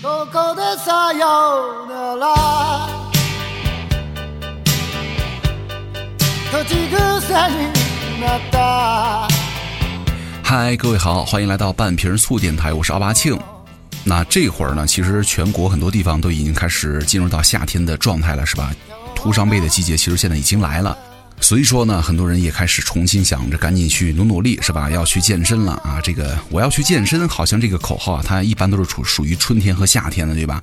嗨，各位好，欢迎来到半瓶醋电台，我是阿巴庆。那这会儿呢，其实全国很多地方都已经开始进入到夏天的状态了，是吧？涂伤背的季节其实现在已经来了，所以说呢，很多人也开始重新想着赶紧去努努力，是吧？要去健身了啊！这个我要去健身，好像这个口号啊，它一般都是处属于春天和夏天的，对吧？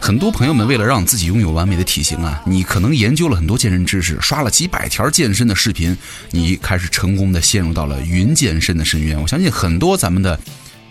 很多朋友们为了让自己拥有完美的体型啊，你可能研究了很多健身知识，刷了几百条健身的视频，你开始成功的陷入到了云健身的深渊。我相信很多咱们的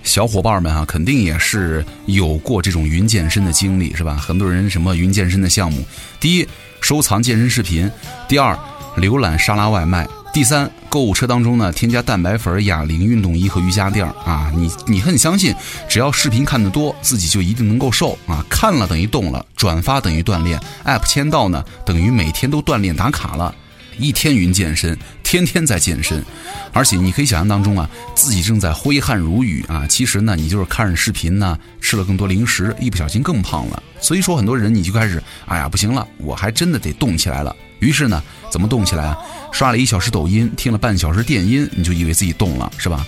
小伙伴们啊，肯定也是有过这种云健身的经历，是吧？很多人什么云健身的项目，第一收藏健身视频，第二浏览沙拉外卖。第三，购物车当中呢，添加蛋白粉、哑铃、运动衣和瑜伽垫啊，你你很相信，只要视频看得多，自己就一定能够瘦啊？看了等于动了，转发等于锻炼，app 签到呢等于每天都锻炼打卡了，一天云健身，天天在健身，而且你可以想象当中啊，自己正在挥汗如雨啊，其实呢，你就是看着视频呢，吃了更多零食，一不小心更胖了。所以说，很多人你就开始，哎呀，不行了，我还真的得动起来了。于是呢，怎么动起来啊？刷了一小时抖音，听了半小时电音，你就以为自己动了，是吧？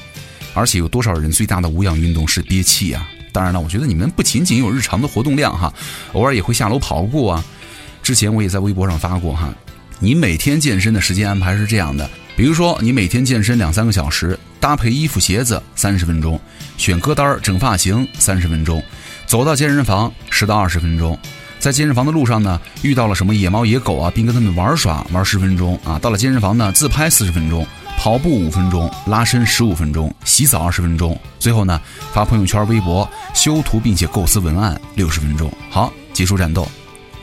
而且有多少人最大的无氧运动是憋气啊？当然了，我觉得你们不仅仅有日常的活动量哈，偶尔也会下楼跑步啊。之前我也在微博上发过哈，你每天健身的时间安排是这样的：比如说你每天健身两三个小时，搭配衣服鞋子三十分钟，选歌单整发型三十分钟，走到健身房十到二十分钟。在健身房的路上呢，遇到了什么野猫野狗啊，并跟他们玩耍玩十分钟啊。到了健身房呢，自拍四十分钟，跑步五分钟，拉伸十五分钟，洗澡二十分钟。最后呢，发朋友圈、微博，修图并且构思文案六十分钟。好，结束战斗，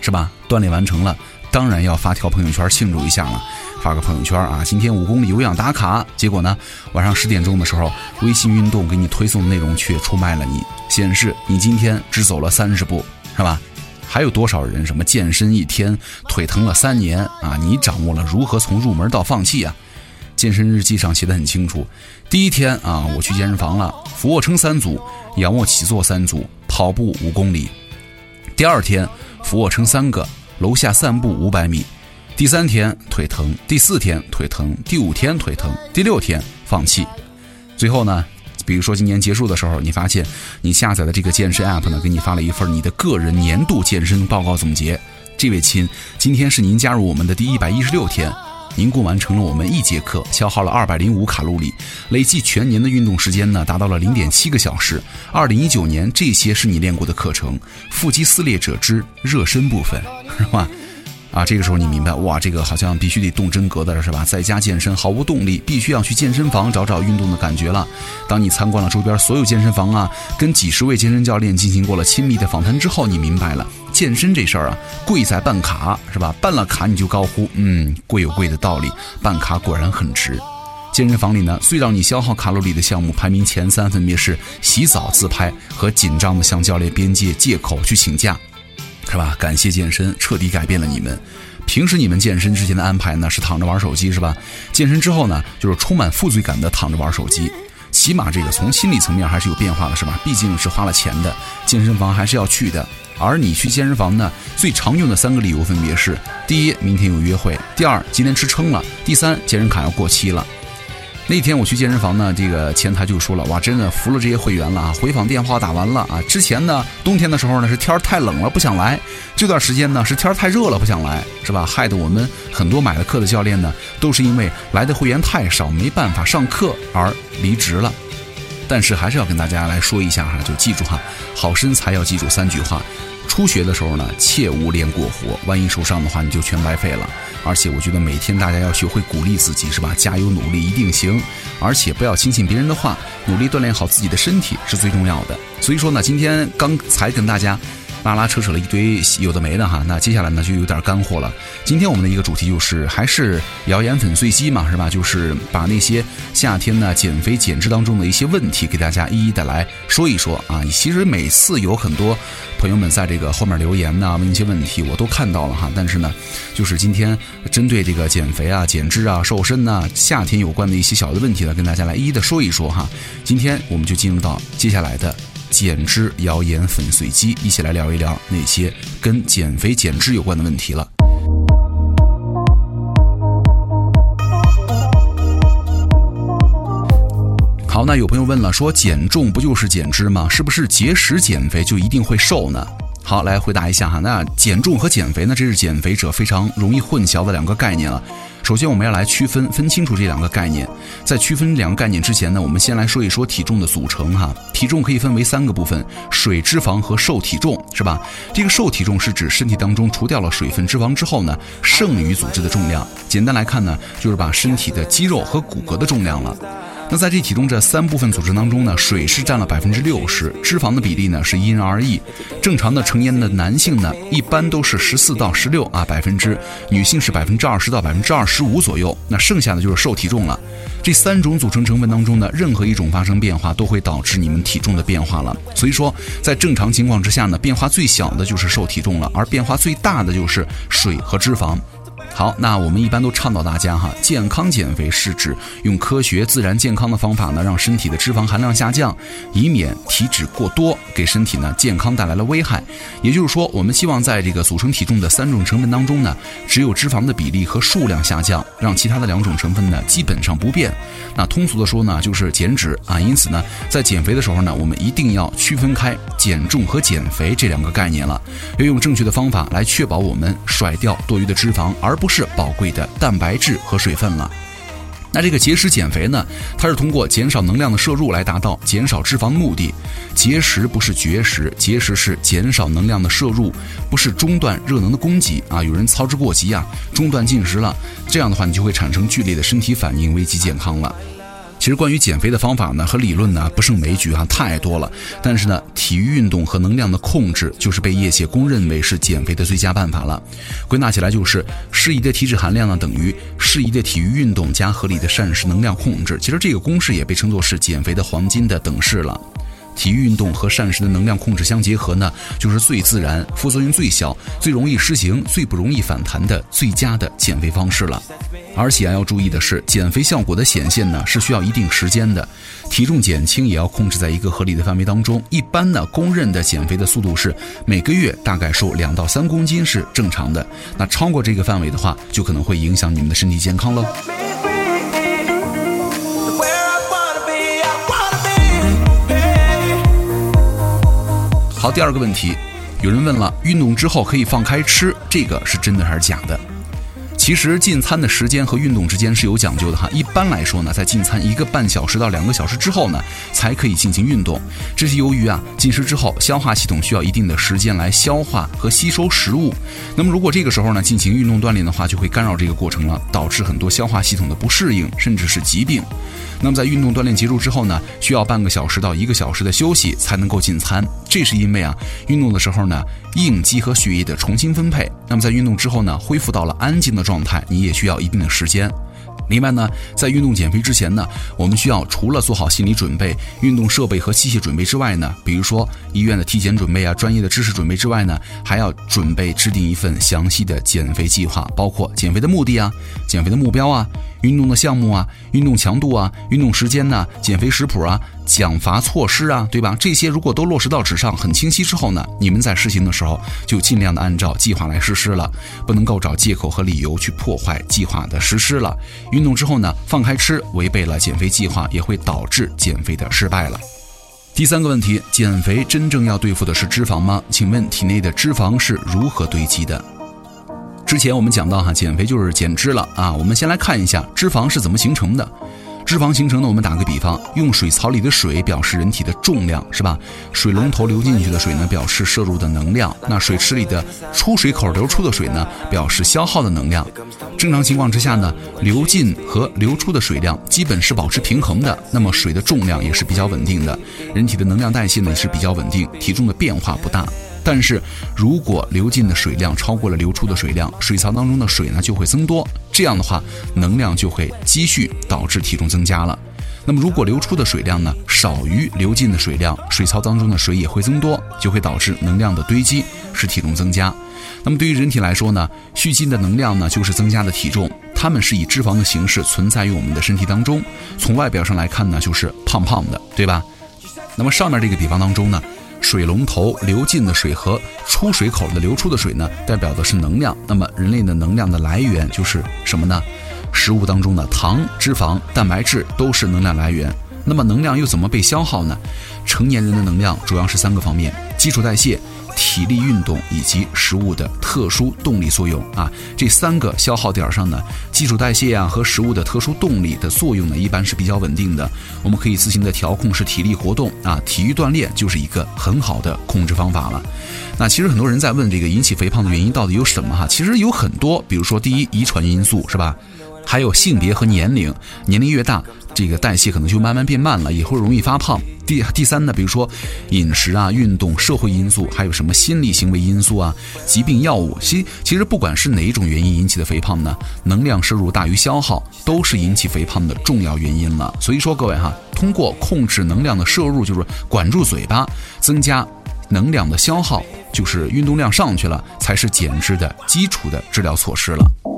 是吧？锻炼完成了，当然要发条朋友圈庆祝一下了。发个朋友圈啊，今天五公里有氧打卡。结果呢，晚上十点钟的时候，微信运动给你推送的内容却出卖了你，显示你今天只走了三十步，是吧？还有多少人什么健身一天腿疼了三年啊？你掌握了如何从入门到放弃啊？健身日记上写的很清楚，第一天啊，我去健身房了，俯卧撑三组，仰卧起坐三组，跑步五公里。第二天俯卧撑三个，楼下散步五百米。第三天腿疼，第四天腿疼，第五天腿疼，第六天放弃。最后呢？比如说今年结束的时候，你发现你下载的这个健身 app 呢，给你发了一份你的个人年度健身报告总结。这位亲，今天是您加入我们的第一百一十六天，您共完成了我们一节课，消耗了二百零五卡路里，累计全年的运动时间呢达到了零点七个小时。二零一九年这些是你练过的课程，腹肌撕裂者之热身部分，是吧？啊，这个时候你明白哇，这个好像必须得动真格的是吧？在家健身毫无动力，必须要去健身房找找运动的感觉了。当你参观了周边所有健身房啊，跟几十位健身教练进行过了亲密的访谈之后，你明白了，健身这事儿啊，贵在办卡是吧？办了卡你就高呼，嗯，贵有贵的道理，办卡果然很值。健身房里呢，最让你消耗卡路里的项目排名前三，分别是洗澡、自拍和紧张的向教练边界借口去请假。是吧？感谢健身，彻底改变了你们。平时你们健身之前的安排呢，是躺着玩手机，是吧？健身之后呢，就是充满负罪感的躺着玩手机。起码这个从心理层面还是有变化的，是吧？毕竟是花了钱的，健身房还是要去的。而你去健身房呢，最常用的三个理由分别是：第一，明天有约会；第二，今天吃撑了；第三，健身卡要过期了。那天我去健身房呢，这个前台就说了，哇，真的服了这些会员了啊！回访电话打完了啊，之前呢，冬天的时候呢是天儿太冷了不想来，这段时间呢是天儿太热了不想来，是吧？害得我们很多买了课的教练呢，都是因为来的会员太少，没办法上课而离职了。但是还是要跟大家来说一下哈，就记住哈，好身材要记住三句话。初学的时候呢，切勿练过火，万一受伤的话，你就全白费了。而且我觉得每天大家要学会鼓励自己，是吧？加油努力，一定行。而且不要轻信别人的话，努力锻炼好自己的身体是最重要的。所以说呢，今天刚才跟大家。拉拉扯扯了一堆有的没的哈，那接下来呢就有点干货了。今天我们的一个主题就是还是谣言粉碎机嘛，是吧？就是把那些夏天呢减肥减脂当中的一些问题给大家一一的来说一说啊。其实每次有很多朋友们在这个后面留言呢问一些问题，我都看到了哈。但是呢，就是今天针对这个减肥啊、减脂啊、瘦身呐、夏天有关的一些小的问题呢，跟大家来一一的说一说哈。今天我们就进入到接下来的。减脂谣言粉碎机，一起来聊一聊那些跟减肥减脂有关的问题了。好，那有朋友问了，说减重不就是减脂吗？是不是节食减肥就一定会瘦呢？好，来回答一下哈。那减重和减肥呢，这是减肥者非常容易混淆的两个概念了。首先，我们要来区分分清楚这两个概念。在区分两个概念之前呢，我们先来说一说体重的组成哈。体重可以分为三个部分：水、脂肪和瘦体重，是吧？这个瘦体重是指身体当中除掉了水分、脂肪之后呢，剩余组织的重量。简单来看呢，就是把身体的肌肉和骨骼的重量了。那在这体重这三部分组织当中呢，水是占了百分之六十，脂肪的比例呢是因人而异。正常的成年的男性呢，一般都是十四到十六啊百分之，女性是百分之二十到百分之二十五左右。那剩下的就是瘦体重了。这三种组成成分当中呢，任何一种发生变化，都会导致你们体重的变化了。所以说，在正常情况之下呢，变化最小的就是瘦体重了，而变化最大的就是水和脂肪。好，那我们一般都倡导大家哈，健康减肥是指用科学、自然、健康的方法呢，让身体的脂肪含量下降，以免体脂过多给身体呢健康带来了危害。也就是说，我们希望在这个组成体重的三种成分当中呢，只有脂肪的比例和数量下降，让其他的两种成分呢基本上不变。那通俗的说呢，就是减脂啊。因此呢，在减肥的时候呢，我们一定要区分开减重和减肥这两个概念了，要用正确的方法来确保我们甩掉多余的脂肪，而不。不是宝贵的蛋白质和水分了。那这个节食减肥呢？它是通过减少能量的摄入来达到减少脂肪的目的。节食不是绝食，节食是减少能量的摄入，不是中断热能的供给啊！有人操之过急啊，中断进食了，这样的话你就会产生剧烈的身体反应，危及健康了。其实关于减肥的方法呢和理论呢不胜枚举啊，太多了。但是呢，体育运动和能量的控制就是被业界公认为是减肥的最佳办法了。归纳起来就是适宜的体脂含量呢等于适宜的体育运动加合理的膳食能量控制。其实这个公式也被称作是减肥的黄金的等式了。体育运动和膳食的能量控制相结合呢，就是最自然、副作用最小、最容易施行、最不容易反弹的最佳的减肥方式了。而且要注意的是，减肥效果的显现呢是需要一定时间的，体重减轻也要控制在一个合理的范围当中。一般呢，公认的减肥的速度是每个月大概瘦两到三公斤是正常的。那超过这个范围的话，就可能会影响你们的身体健康喽。好，第二个问题，有人问了，运动之后可以放开吃，这个是真的还是假的？其实进餐的时间和运动之间是有讲究的哈。一般来说呢，在进餐一个半小时到两个小时之后呢，才可以进行运动。这是由于啊，进食之后消化系统需要一定的时间来消化和吸收食物。那么如果这个时候呢进行运动锻炼的话，就会干扰这个过程了，导致很多消化系统的不适应，甚至是疾病。那么在运动锻炼结束之后呢，需要半个小时到一个小时的休息才能够进餐。这是因为啊，运动的时候呢，应激和血液的重新分配。那么在运动之后呢，恢复到了安静的状态，你也需要一定的时间。另外呢，在运动减肥之前呢，我们需要除了做好心理准备、运动设备和器械准备之外呢，比如说医院的体检准备啊、专业的知识准备之外呢，还要准备制定一份详细的减肥计划，包括减肥的目的啊、减肥的目标啊。运动的项目啊，运动强度啊，运动时间呢，减肥食谱啊，奖罚措施啊，对吧？这些如果都落实到纸上，很清晰之后呢，你们在实行的时候就尽量的按照计划来实施了，不能够找借口和理由去破坏计划的实施了。运动之后呢，放开吃，违背了减肥计划，也会导致减肥的失败了。第三个问题，减肥真正要对付的是脂肪吗？请问体内的脂肪是如何堆积的？之前我们讲到哈，减肥就是减脂了啊。我们先来看一下脂肪是怎么形成的。脂肪形成呢，我们打个比方，用水槽里的水表示人体的重量，是吧？水龙头流进去的水呢，表示摄入的能量。那水池里的出水口流出的水呢，表示消耗的能量。正常情况之下呢，流进和流出的水量基本是保持平衡的，那么水的重量也是比较稳定的，人体的能量代谢呢也是比较稳定，体重的变化不大。但是如果流进的水量超过了流出的水量，水槽当中的水呢就会增多，这样的话能量就会积蓄，导致体重增加了。那么如果流出的水量呢少于流进的水量，水槽当中的水也会增多，就会导致能量的堆积，使体重增加。那么对于人体来说呢，蓄积的能量呢就是增加的体重，它们是以脂肪的形式存在于我们的身体当中。从外表上来看呢，就是胖胖的，对吧？那么上面这个比方当中呢，水龙头流进的水和出水口的流出的水呢，代表的是能量。那么人类的能量的来源就是什么呢？食物当中的糖、脂肪、蛋白质都是能量来源。那么能量又怎么被消耗呢？成年人的能量主要是三个方面：基础代谢。体力运动以及食物的特殊动力作用啊，这三个消耗点上呢，基础代谢啊和食物的特殊动力的作用呢，一般是比较稳定的。我们可以自行的调控是体力活动啊，体育锻炼就是一个很好的控制方法了。那其实很多人在问这个引起肥胖的原因到底有什么哈？其实有很多，比如说第一，遗传因素是吧？还有性别和年龄，年龄越大，这个代谢可能就慢慢变慢了，也会容易发胖。第第三呢，比如说饮食啊、运动、社会因素，还有什么心理行为因素啊、疾病、药物。其其实不管是哪一种原因引起的肥胖呢，能量摄入大于消耗，都是引起肥胖的重要原因了。所以说各位哈，通过控制能量的摄入，就是管住嘴巴，增加能量的消耗，就是运动量上去了，才是减脂的基础的治疗措施了。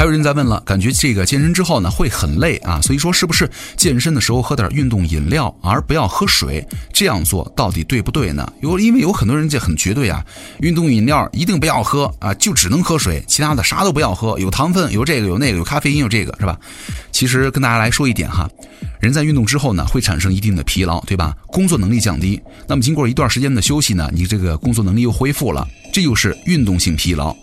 还有人在问了，感觉这个健身之后呢会很累啊，所以说是不是健身的时候喝点运动饮料，而不要喝水？这样做到底对不对呢？有因为有很多人这很绝对啊，运动饮料一定不要喝啊，就只能喝水，其他的啥都不要喝，有糖分，有这个有那个，有咖啡因，有这个是吧？其实跟大家来说一点哈，人在运动之后呢会产生一定的疲劳，对吧？工作能力降低，那么经过一段时间的休息呢，你这个工作能力又恢复了，这就是运动性疲劳。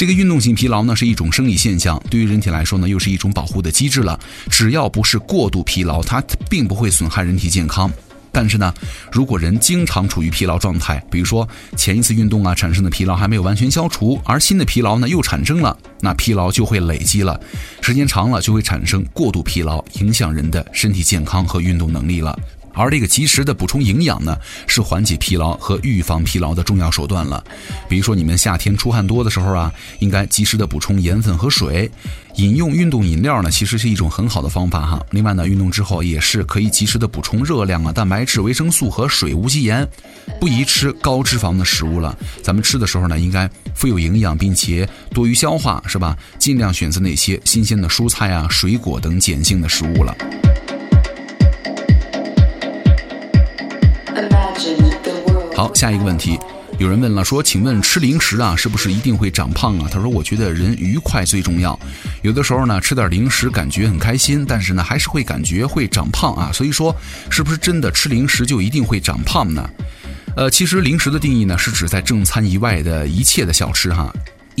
这个运动性疲劳呢是一种生理现象，对于人体来说呢又是一种保护的机制了。只要不是过度疲劳，它并不会损害人体健康。但是呢，如果人经常处于疲劳状态，比如说前一次运动啊产生的疲劳还没有完全消除，而新的疲劳呢又产生了，那疲劳就会累积了，时间长了就会产生过度疲劳，影响人的身体健康和运动能力了。而这个及时的补充营养呢，是缓解疲劳和预防疲劳的重要手段了。比如说，你们夏天出汗多的时候啊，应该及时的补充盐分和水。饮用运动饮料呢，其实是一种很好的方法哈。另外呢，运动之后也是可以及时的补充热量啊、蛋白质、维生素和水、无机盐。不宜吃高脂肪的食物了。咱们吃的时候呢，应该富有营养，并且多于消化，是吧？尽量选择那些新鲜的蔬菜啊、水果等碱性的食物了。好，下一个问题，有人问了，说，请问吃零食啊，是不是一定会长胖啊？他说，我觉得人愉快最重要，有的时候呢，吃点零食感觉很开心，但是呢，还是会感觉会长胖啊。所以说，是不是真的吃零食就一定会长胖呢？呃，其实零食的定义呢，是指在正餐以外的一切的小吃哈。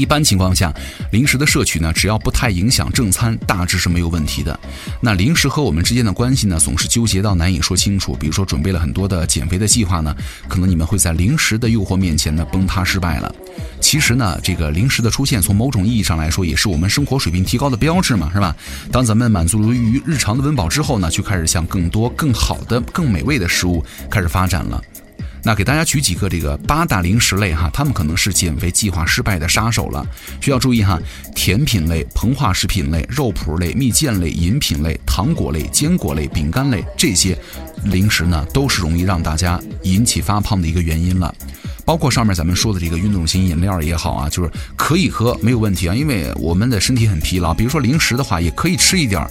一般情况下，零食的摄取呢，只要不太影响正餐，大致是没有问题的。那零食和我们之间的关系呢，总是纠结到难以说清楚。比如说，准备了很多的减肥的计划呢，可能你们会在零食的诱惑面前呢崩塌失败了。其实呢，这个零食的出现，从某种意义上来说，也是我们生活水平提高的标志嘛，是吧？当咱们满足于日常的温饱之后呢，就开始向更多、更好的、更美味的食物开始发展了。那给大家举几个这个八大零食类哈，他们可能是减肥计划失败的杀手了，需要注意哈。甜品类、膨化食品类、肉脯类、蜜饯类、饮品类、糖果类、坚果类、饼干类这些零食呢，都是容易让大家引起发胖的一个原因了。包括上面咱们说的这个运动型饮料也好啊，就是可以喝没有问题啊，因为我们的身体很疲劳。比如说零食的话，也可以吃一点。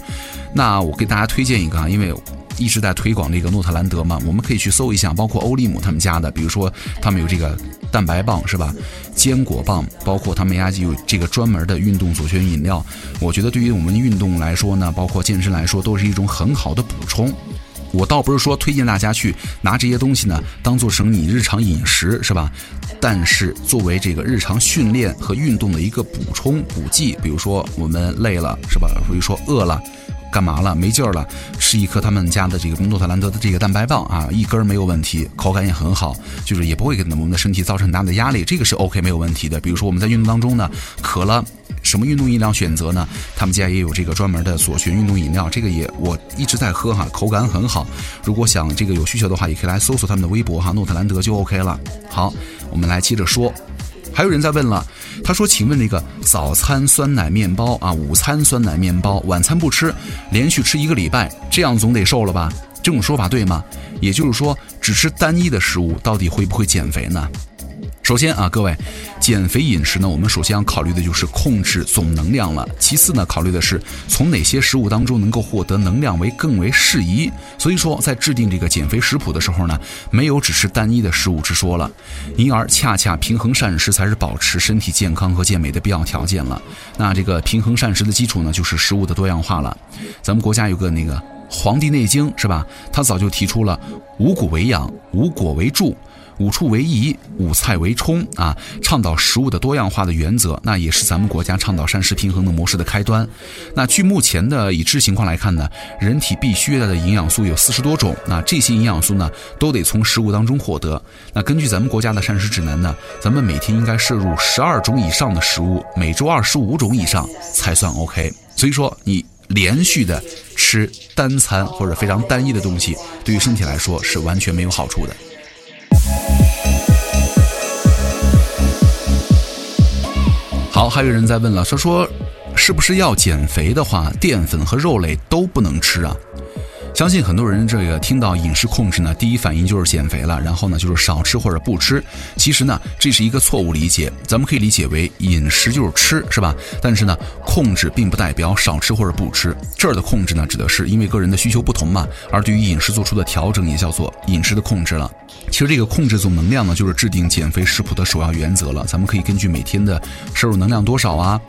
那我给大家推荐一个啊，因为。一直在推广这个诺特兰德嘛，我们可以去搜一下，包括欧利姆他们家的，比如说他们有这个蛋白棒是吧？坚果棒，包括他们家就有这个专门的运动左旋饮料。我觉得对于我们运动来说呢，包括健身来说，都是一种很好的补充。我倒不是说推荐大家去拿这些东西呢当做成你日常饮食是吧？但是作为这个日常训练和运动的一个补充补剂，比如说我们累了是吧？比如说饿了。干嘛了？没劲儿了，吃一颗他们家的这个诺特兰德的这个蛋白棒啊，一根没有问题，口感也很好，就是也不会给我们的身体造成很大的压力，这个是 OK 没有问题的。比如说我们在运动当中呢，渴了，什么运动饮料选择呢？他们家也有这个专门的左旋运动饮料，这个也我一直在喝哈，口感很好。如果想这个有需求的话，也可以来搜索他们的微博哈，诺特兰德就 OK 了。好，我们来接着说。还有人在问了，他说：“请问那个早餐酸奶面包啊，午餐酸奶面包，晚餐不吃，连续吃一个礼拜，这样总得瘦了吧？这种说法对吗？也就是说，只吃单一的食物，到底会不会减肥呢？”首先啊，各位，减肥饮食呢，我们首先要考虑的就是控制总能量了。其次呢，考虑的是从哪些食物当中能够获得能量为更为适宜。所以说，在制定这个减肥食谱的时候呢，没有只吃单一的食物之说了，因而恰恰平衡膳食才是保持身体健康和健美的必要条件了。那这个平衡膳食的基础呢，就是食物的多样化了。咱们国家有个那个《黄帝内经》是吧？他早就提出了五谷为养，五果为助。五畜为宜，五菜为充啊！倡导食物的多样化的原则，那也是咱们国家倡导膳食平衡的模式的开端。那据目前的已知情况来看呢，人体必须的营养素有四十多种，那这些营养素呢，都得从食物当中获得。那根据咱们国家的膳食指南呢，咱们每天应该摄入十二种以上的食物，每周二十五种以上才算 OK。所以说，你连续的吃单餐或者非常单一的东西，对于身体来说是完全没有好处的。好，还有人在问了，说说，是不是要减肥的话，淀粉和肉类都不能吃啊？相信很多人这个听到饮食控制呢，第一反应就是减肥了，然后呢就是少吃或者不吃。其实呢，这是一个错误理解。咱们可以理解为饮食就是吃，是吧？但是呢，控制并不代表少吃或者不吃。这儿的控制呢，指的是因为个人的需求不同嘛，而对于饮食做出的调整也叫做饮食的控制了。其实这个控制总能量呢，就是制定减肥食谱的首要原则了。咱们可以根据每天的摄入能量多少啊。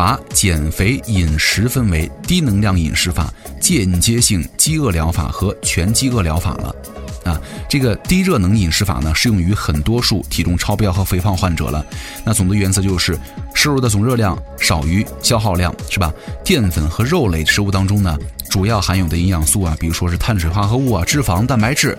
把减肥饮食分为低能量饮食法、间接性饥饿疗法和全饥饿疗法了。啊，这个低热能饮食法呢，适用于很多数体重超标和肥胖患者了。那总的原则就是，摄入的总热量少于消耗量，是吧？淀粉和肉类食物当中呢，主要含有的营养素啊，比如说是碳水化合物啊、脂肪、蛋白质。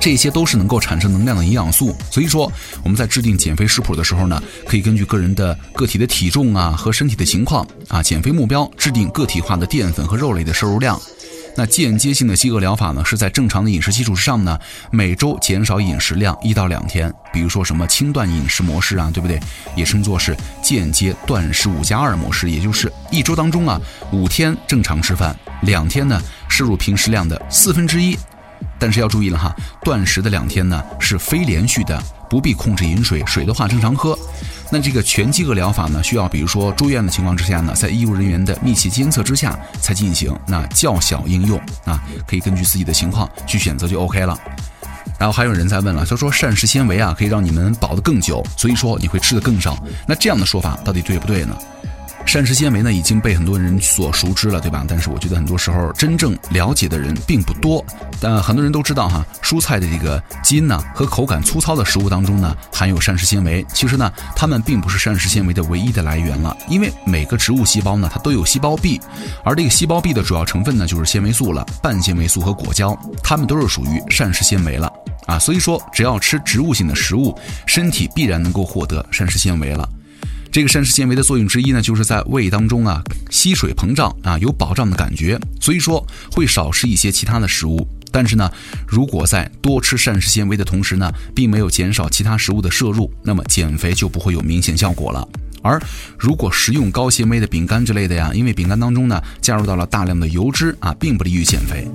这些都是能够产生能量的营养素，所以说我们在制定减肥食谱的时候呢，可以根据个人的个体的体重啊和身体的情况啊，减肥目标制定个体化的淀粉和肉类的摄入量。那间接性的饥饿疗法呢，是在正常的饮食基础之上呢，每周减少饮食量一到两天，比如说什么轻断饮食模式啊，对不对？也称作是间接断食五加二模式，也就是一周当中啊五天正常吃饭，两天呢摄入平时量的四分之一。但是要注意了哈，断食的两天呢是非连续的，不必控制饮水，水的话正常喝。那这个全饥饿疗法呢，需要比如说住院的情况之下呢，在医务人员的密切监测之下才进行，那较小应用啊，可以根据自己的情况去选择就 OK 了。然后还有人在问了，他说膳食纤维啊可以让你们饱得更久，所以说你会吃得更少。那这样的说法到底对不对呢？膳食纤维呢已经被很多人所熟知了，对吧？但是我觉得很多时候真正了解的人并不多。但很多人都知道哈，蔬菜的这个基因呢和口感粗糙的食物当中呢含有膳食纤维。其实呢，它们并不是膳食纤维的唯一的来源了，因为每个植物细胞呢它都有细胞壁，而这个细胞壁的主要成分呢就是纤维素了、半纤维素和果胶，它们都是属于膳食纤维了啊。所以说，只要吃植物性的食物，身体必然能够获得膳食纤维了。这个膳食纤维的作用之一呢，就是在胃当中啊吸水膨胀啊，有饱胀的感觉，所以说会少吃一些其他的食物。但是呢，如果在多吃膳食纤维的同时呢，并没有减少其他食物的摄入，那么减肥就不会有明显效果了。而如果食用高纤维的饼干之类的呀，因为饼干当中呢加入到了大量的油脂啊，并不利于减肥。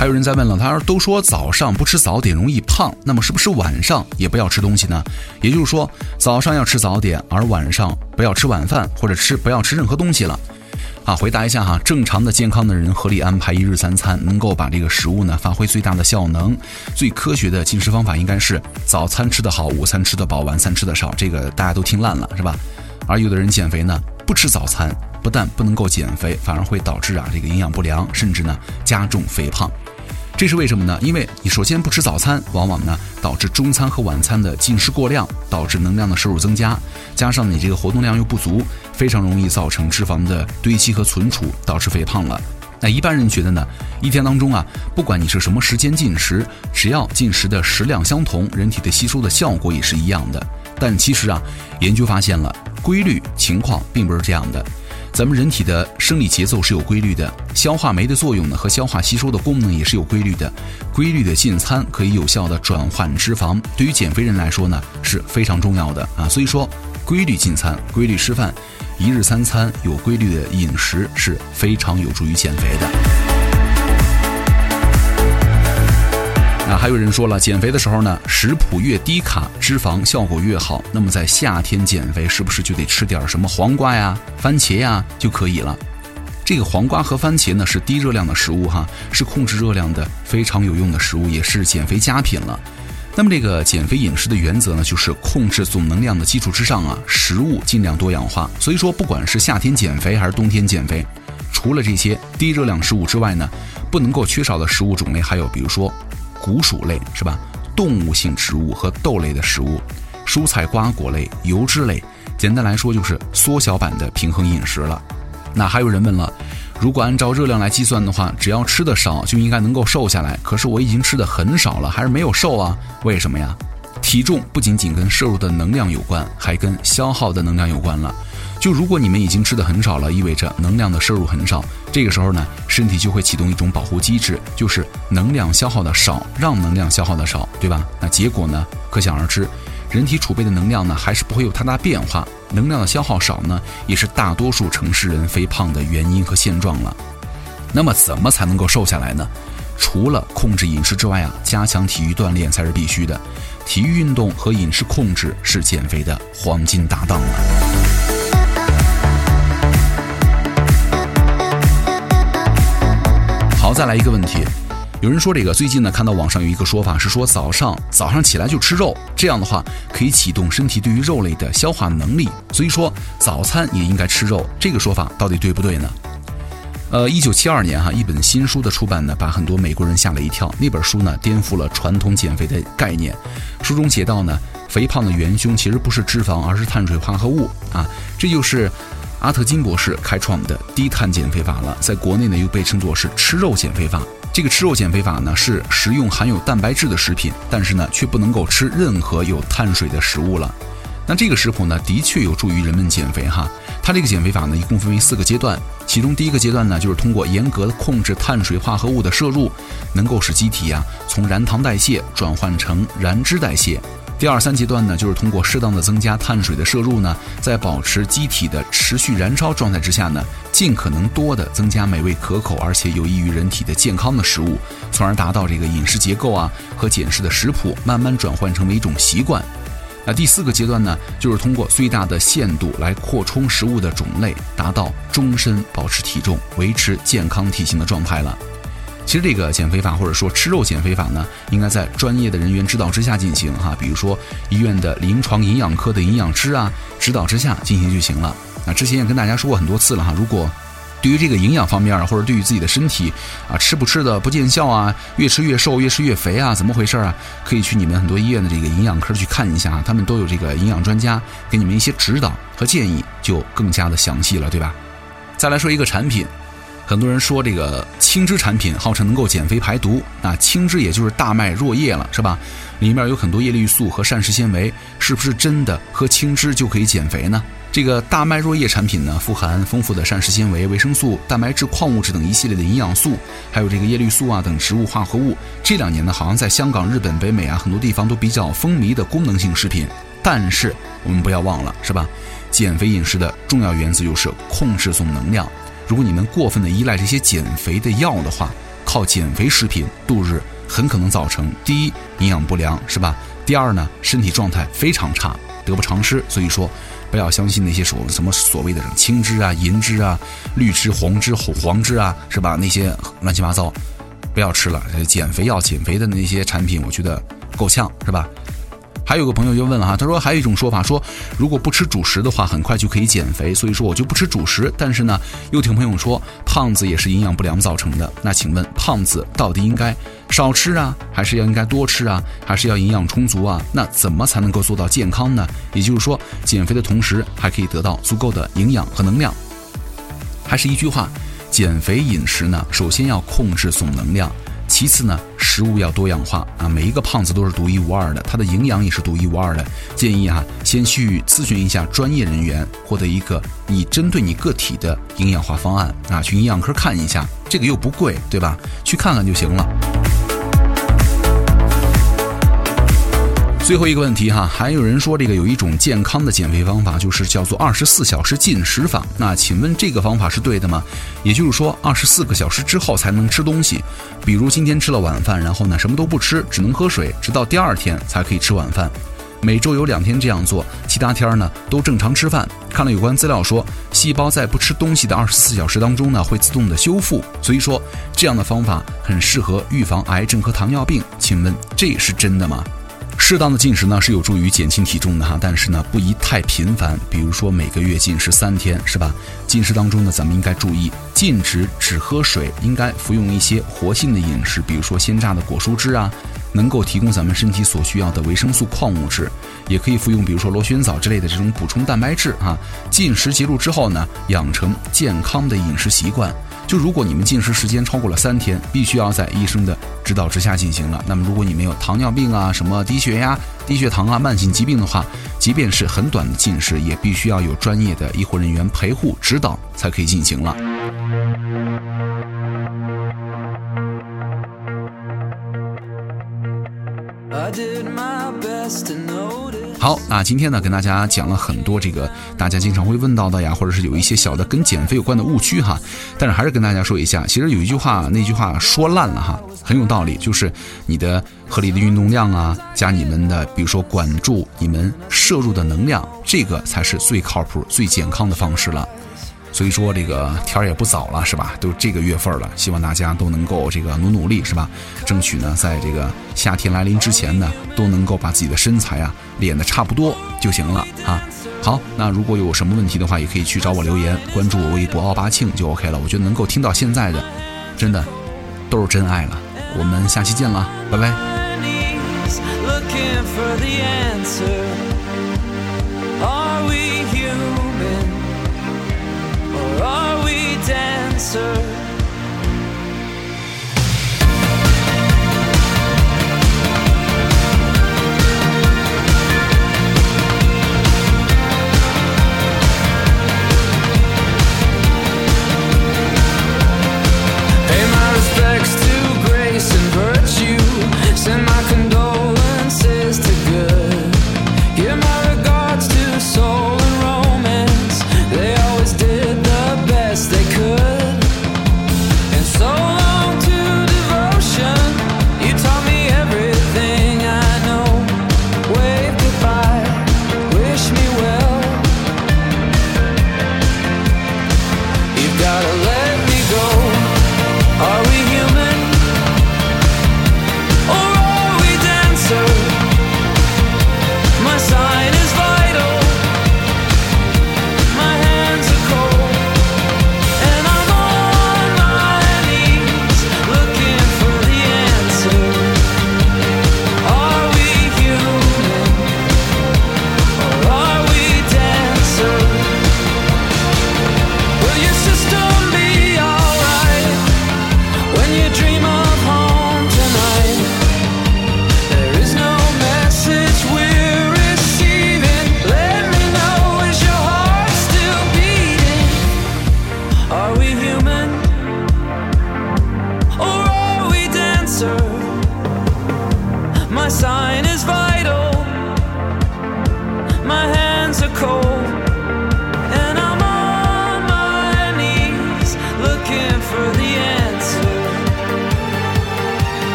还有人在问了，他说都说早上不吃早点容易胖，那么是不是晚上也不要吃东西呢？也就是说，早上要吃早点，而晚上不要吃晚饭或者吃不要吃任何东西了。啊，回答一下哈，正常的健康的人合理安排一日三餐，能够把这个食物呢发挥最大的效能。最科学的进食方法应该是早餐吃得好，午餐吃得饱，晚餐吃得少。这个大家都听烂了是吧？而有的人减肥呢，不吃早餐，不但不能够减肥，反而会导致啊这个营养不良，甚至呢加重肥胖。这是为什么呢？因为你首先不吃早餐，往往呢导致中餐和晚餐的进食过量，导致能量的摄入增加，加上你这个活动量又不足，非常容易造成脂肪的堆积和存储，导致肥胖了。那一般人觉得呢，一天当中啊，不管你是什么时间进食，只要进食的食量相同，人体的吸收的效果也是一样的。但其实啊，研究发现了规律情况并不是这样的。咱们人体的生理节奏是有规律的，消化酶的作用呢和消化吸收的功能也是有规律的。规律的进餐可以有效的转换脂肪，对于减肥人来说呢是非常重要的啊。所以说，规律进餐、规律吃饭、一日三餐有规律的饮食是非常有助于减肥的。啊，还有人说了，减肥的时候呢，食谱越低卡，脂肪效果越好。那么在夏天减肥，是不是就得吃点什么黄瓜呀、番茄呀就可以了？这个黄瓜和番茄呢是低热量的食物哈，是控制热量的非常有用的食物，也是减肥佳品了。那么这个减肥饮食的原则呢，就是控制总能量的基础之上啊，食物尽量多样化。所以说，不管是夏天减肥还是冬天减肥，除了这些低热量食物之外呢，不能够缺少的食物种类还有，比如说谷薯类是吧？动物性植物和豆类的食物，蔬菜瓜果类、油脂类，简单来说就是缩小版的平衡饮食了。那还有人问了，如果按照热量来计算的话，只要吃的少就应该能够瘦下来。可是我已经吃的很少了，还是没有瘦啊？为什么呀？体重不仅仅跟摄入的能量有关，还跟消耗的能量有关了。就如果你们已经吃的很少了，意味着能量的摄入很少，这个时候呢，身体就会启动一种保护机制，就是能量消耗的少，让能量消耗的少，对吧？那结果呢，可想而知。人体储备的能量呢，还是不会有太大变化。能量的消耗少呢，也是大多数城市人肥胖的原因和现状了。那么，怎么才能够瘦下来呢？除了控制饮食之外啊，加强体育锻炼才是必须的。体育运动和饮食控制是减肥的黄金搭档了。好，再来一个问题。有人说这个最近呢，看到网上有一个说法是说早上早上起来就吃肉，这样的话可以启动身体对于肉类的消化能力，所以说早餐也应该吃肉。这个说法到底对不对呢？呃，一九七二年哈，一本新书的出版呢，把很多美国人吓了一跳。那本书呢，颠覆了传统减肥的概念。书中写到呢，肥胖的元凶其实不是脂肪，而是碳水化合物啊，这就是阿特金博士开创的低碳减肥法了。在国内呢，又被称作是吃肉减肥法。这个吃肉减肥法呢，是食用含有蛋白质的食品，但是呢，却不能够吃任何有碳水的食物了。那这个食谱呢，的确有助于人们减肥哈。它这个减肥法呢，一共分为四个阶段，其中第一个阶段呢，就是通过严格的控制碳水化合物的摄入，能够使机体呀从燃糖代谢转换成燃脂代谢。第二三阶段呢，就是通过适当的增加碳水的摄入呢，在保持机体的持续燃烧状态之下呢，尽可能多的增加美味可口而且有益于人体的健康的食物，从而达到这个饮食结构啊和减食的食谱慢慢转换成为一种习惯。那第四个阶段呢，就是通过最大的限度来扩充食物的种类，达到终身保持体重、维持健康体型的状态了。其实这个减肥法或者说吃肉减肥法呢，应该在专业的人员指导之下进行哈，比如说医院的临床营养科的营养师啊指导之下进行就行了。那之前也跟大家说过很多次了哈，如果对于这个营养方面或者对于自己的身体啊吃不吃的不见效啊，越吃越瘦，越吃越肥啊，怎么回事啊？可以去你们很多医院的这个营养科去看一下啊，他们都有这个营养专家给你们一些指导和建议，就更加的详细了，对吧？再来说一个产品。很多人说这个青汁产品号称能够减肥排毒，那青汁也就是大麦若叶了，是吧？里面有很多叶绿素和膳食纤维，是不是真的喝青汁就可以减肥呢？这个大麦若叶产品呢，富含丰富的膳食纤维、维生素、蛋白质、矿物质等一系列的营养素，还有这个叶绿素啊等植物化合物。这两年呢，好像在香港、日本、北美啊很多地方都比较风靡的功能性食品。但是我们不要忘了，是吧？减肥饮食的重要原则就是控制总能量。如果你们过分的依赖这些减肥的药的话，靠减肥食品度日，很可能造成第一营养不良，是吧？第二呢，身体状态非常差，得不偿失。所以说，不要相信那些所什么所谓的什么青汁啊、银汁啊、绿汁、红汁、黄汁啊，是吧？那些乱七八糟，不要吃了。减肥药、减肥的那些产品，我觉得够呛，是吧？还有个朋友就问了哈，他说还有一种说法说，如果不吃主食的话，很快就可以减肥，所以说我就不吃主食。但是呢，又听朋友说胖子也是营养不良造成的。那请问胖子到底应该少吃啊，还是要应该多吃啊，还是要营养充足啊？那怎么才能够做到健康呢？也就是说，减肥的同时还可以得到足够的营养和能量。还是一句话，减肥饮食呢，首先要控制总能量。其次呢，食物要多样化啊，每一个胖子都是独一无二的，它的营养也是独一无二的。建议哈，先去咨询一下专业人员，获得一个你针对你个体的营养化方案啊，去营养科看一下，这个又不贵，对吧？去看看就行了。最后一个问题哈，还有人说这个有一种健康的减肥方法，就是叫做二十四小时禁食法。那请问这个方法是对的吗？也就是说，二十四个小时之后才能吃东西，比如今天吃了晚饭，然后呢什么都不吃，只能喝水，直到第二天才可以吃晚饭。每周有两天这样做，其他天儿呢都正常吃饭。看了有关资料说，细胞在不吃东西的二十四小时当中呢会自动的修复，所以说这样的方法很适合预防癌症和糖尿病。请问这是真的吗？适当的进食呢是有助于减轻体重的哈，但是呢不宜太频繁，比如说每个月进食三天是吧？进食当中呢咱们应该注意禁止只喝水，应该服用一些活性的饮食，比如说鲜榨的果蔬汁啊，能够提供咱们身体所需要的维生素、矿物质，也可以服用比如说螺旋藻之类的这种补充蛋白质啊。进食结束之后呢，养成健康的饮食习惯。就如果你们进食时间超过了三天，必须要在医生的指导之下进行了。那么，如果你没有糖尿病啊、什么低血压、低血糖啊、慢性疾病的话，即便是很短的进食，也必须要有专业的医护人员陪护指导才可以进行了。I did my best to know 好，那今天呢，跟大家讲了很多这个大家经常会问到的呀，或者是有一些小的跟减肥有关的误区哈。但是还是跟大家说一下，其实有一句话，那句话说烂了哈，很有道理，就是你的合理的运动量啊，加你们的比如说管住你们摄入的能量，这个才是最靠谱、最健康的方式了。所以说这个天儿也不早了，是吧？都这个月份了，希望大家都能够这个努努力，是吧？争取呢，在这个夏天来临之前呢，都能够把自己的身材啊练得差不多就行了啊。好，那如果有什么问题的话，也可以去找我留言，关注我微博奥巴庆就 OK 了。我觉得能够听到现在的，真的都是真爱了。我们下期见了，拜拜。Answer